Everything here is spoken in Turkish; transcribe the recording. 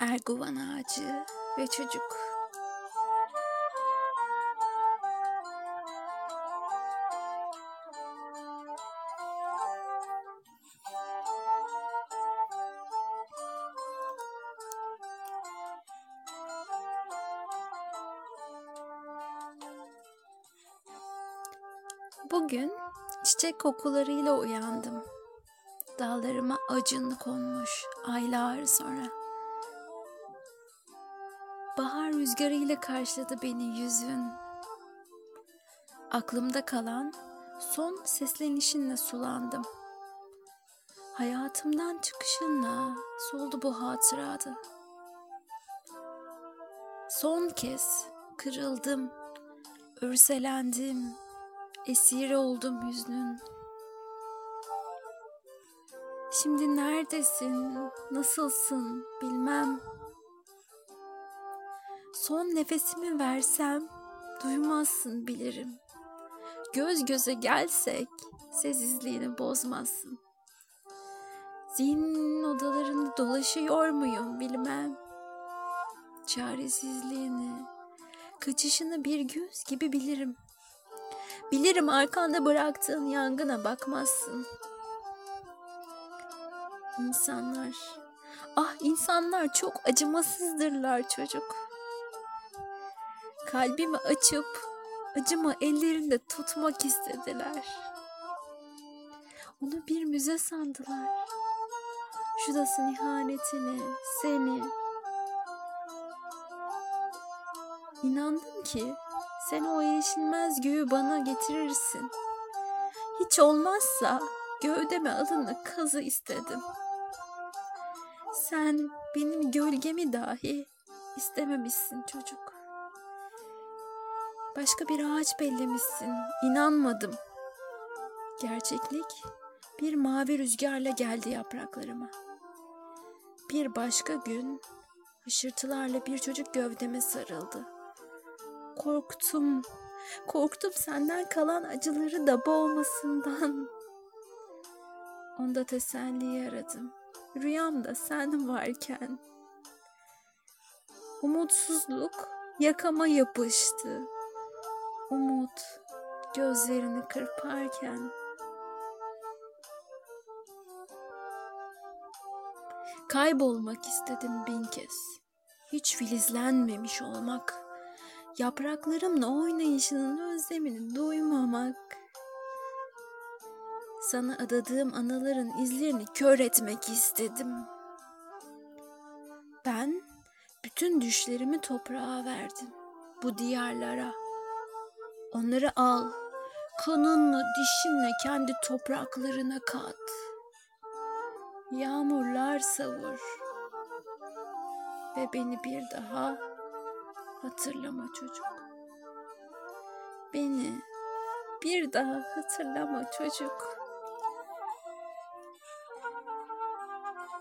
Erguvan ağacı ve çocuk. Bugün çiçek kokularıyla uyandım. Dağlarıma acın konmuş aylar sonra. Rüzgarıyla karşıladı beni yüzün. Aklımda kalan son seslenişinle sulandım. Hayatımdan çıkışınla soldu bu hatırada. Son kez kırıldım, örselendim, esir oldum hüznün. Şimdi neredesin, nasılsın bilmem. Son nefesimi versem duymazsın bilirim. Göz göze gelsek sessizliğini bozmazsın. Zihin odalarında dolaşıyor muyum bilmem. Çaresizliğini, kaçışını bir göz gibi bilirim. Bilirim arkanda bıraktığın yangına bakmazsın. İnsanlar, ah insanlar çok acımasızdırlar çocuk. Kalbimi açıp acımı ellerinde tutmak istediler. Onu bir müze sandılar. Şurasın ihanetini, seni. İnandım ki sen o erişilmez göğü bana getirirsin. Hiç olmazsa gövdeme alını kazı istedim. Sen benim gölgemi dahi istememişsin çocuk. Başka bir ağaç bellemişsin. İnanmadım. Gerçeklik bir mavi rüzgarla geldi yapraklarıma. Bir başka gün hışırtılarla bir çocuk gövdeme sarıldı. Korktum. Korktum senden kalan acıları da boğmasından. Onda teselli aradım. Rüyamda sen varken. Umutsuzluk yakama yapıştı. Umut gözlerini kırparken. Kaybolmak istedim bin kez. Hiç filizlenmemiş olmak. Yapraklarımla oynayışının özlemini duymamak. Sana adadığım anıların izlerini kör etmek istedim. Ben bütün düşlerimi toprağa verdim. Bu diyarlara. Onları al. Kanınla, dişinle kendi topraklarına kat. Yağmurlar savur. Ve beni bir daha hatırlama çocuk. Beni bir daha hatırlama çocuk.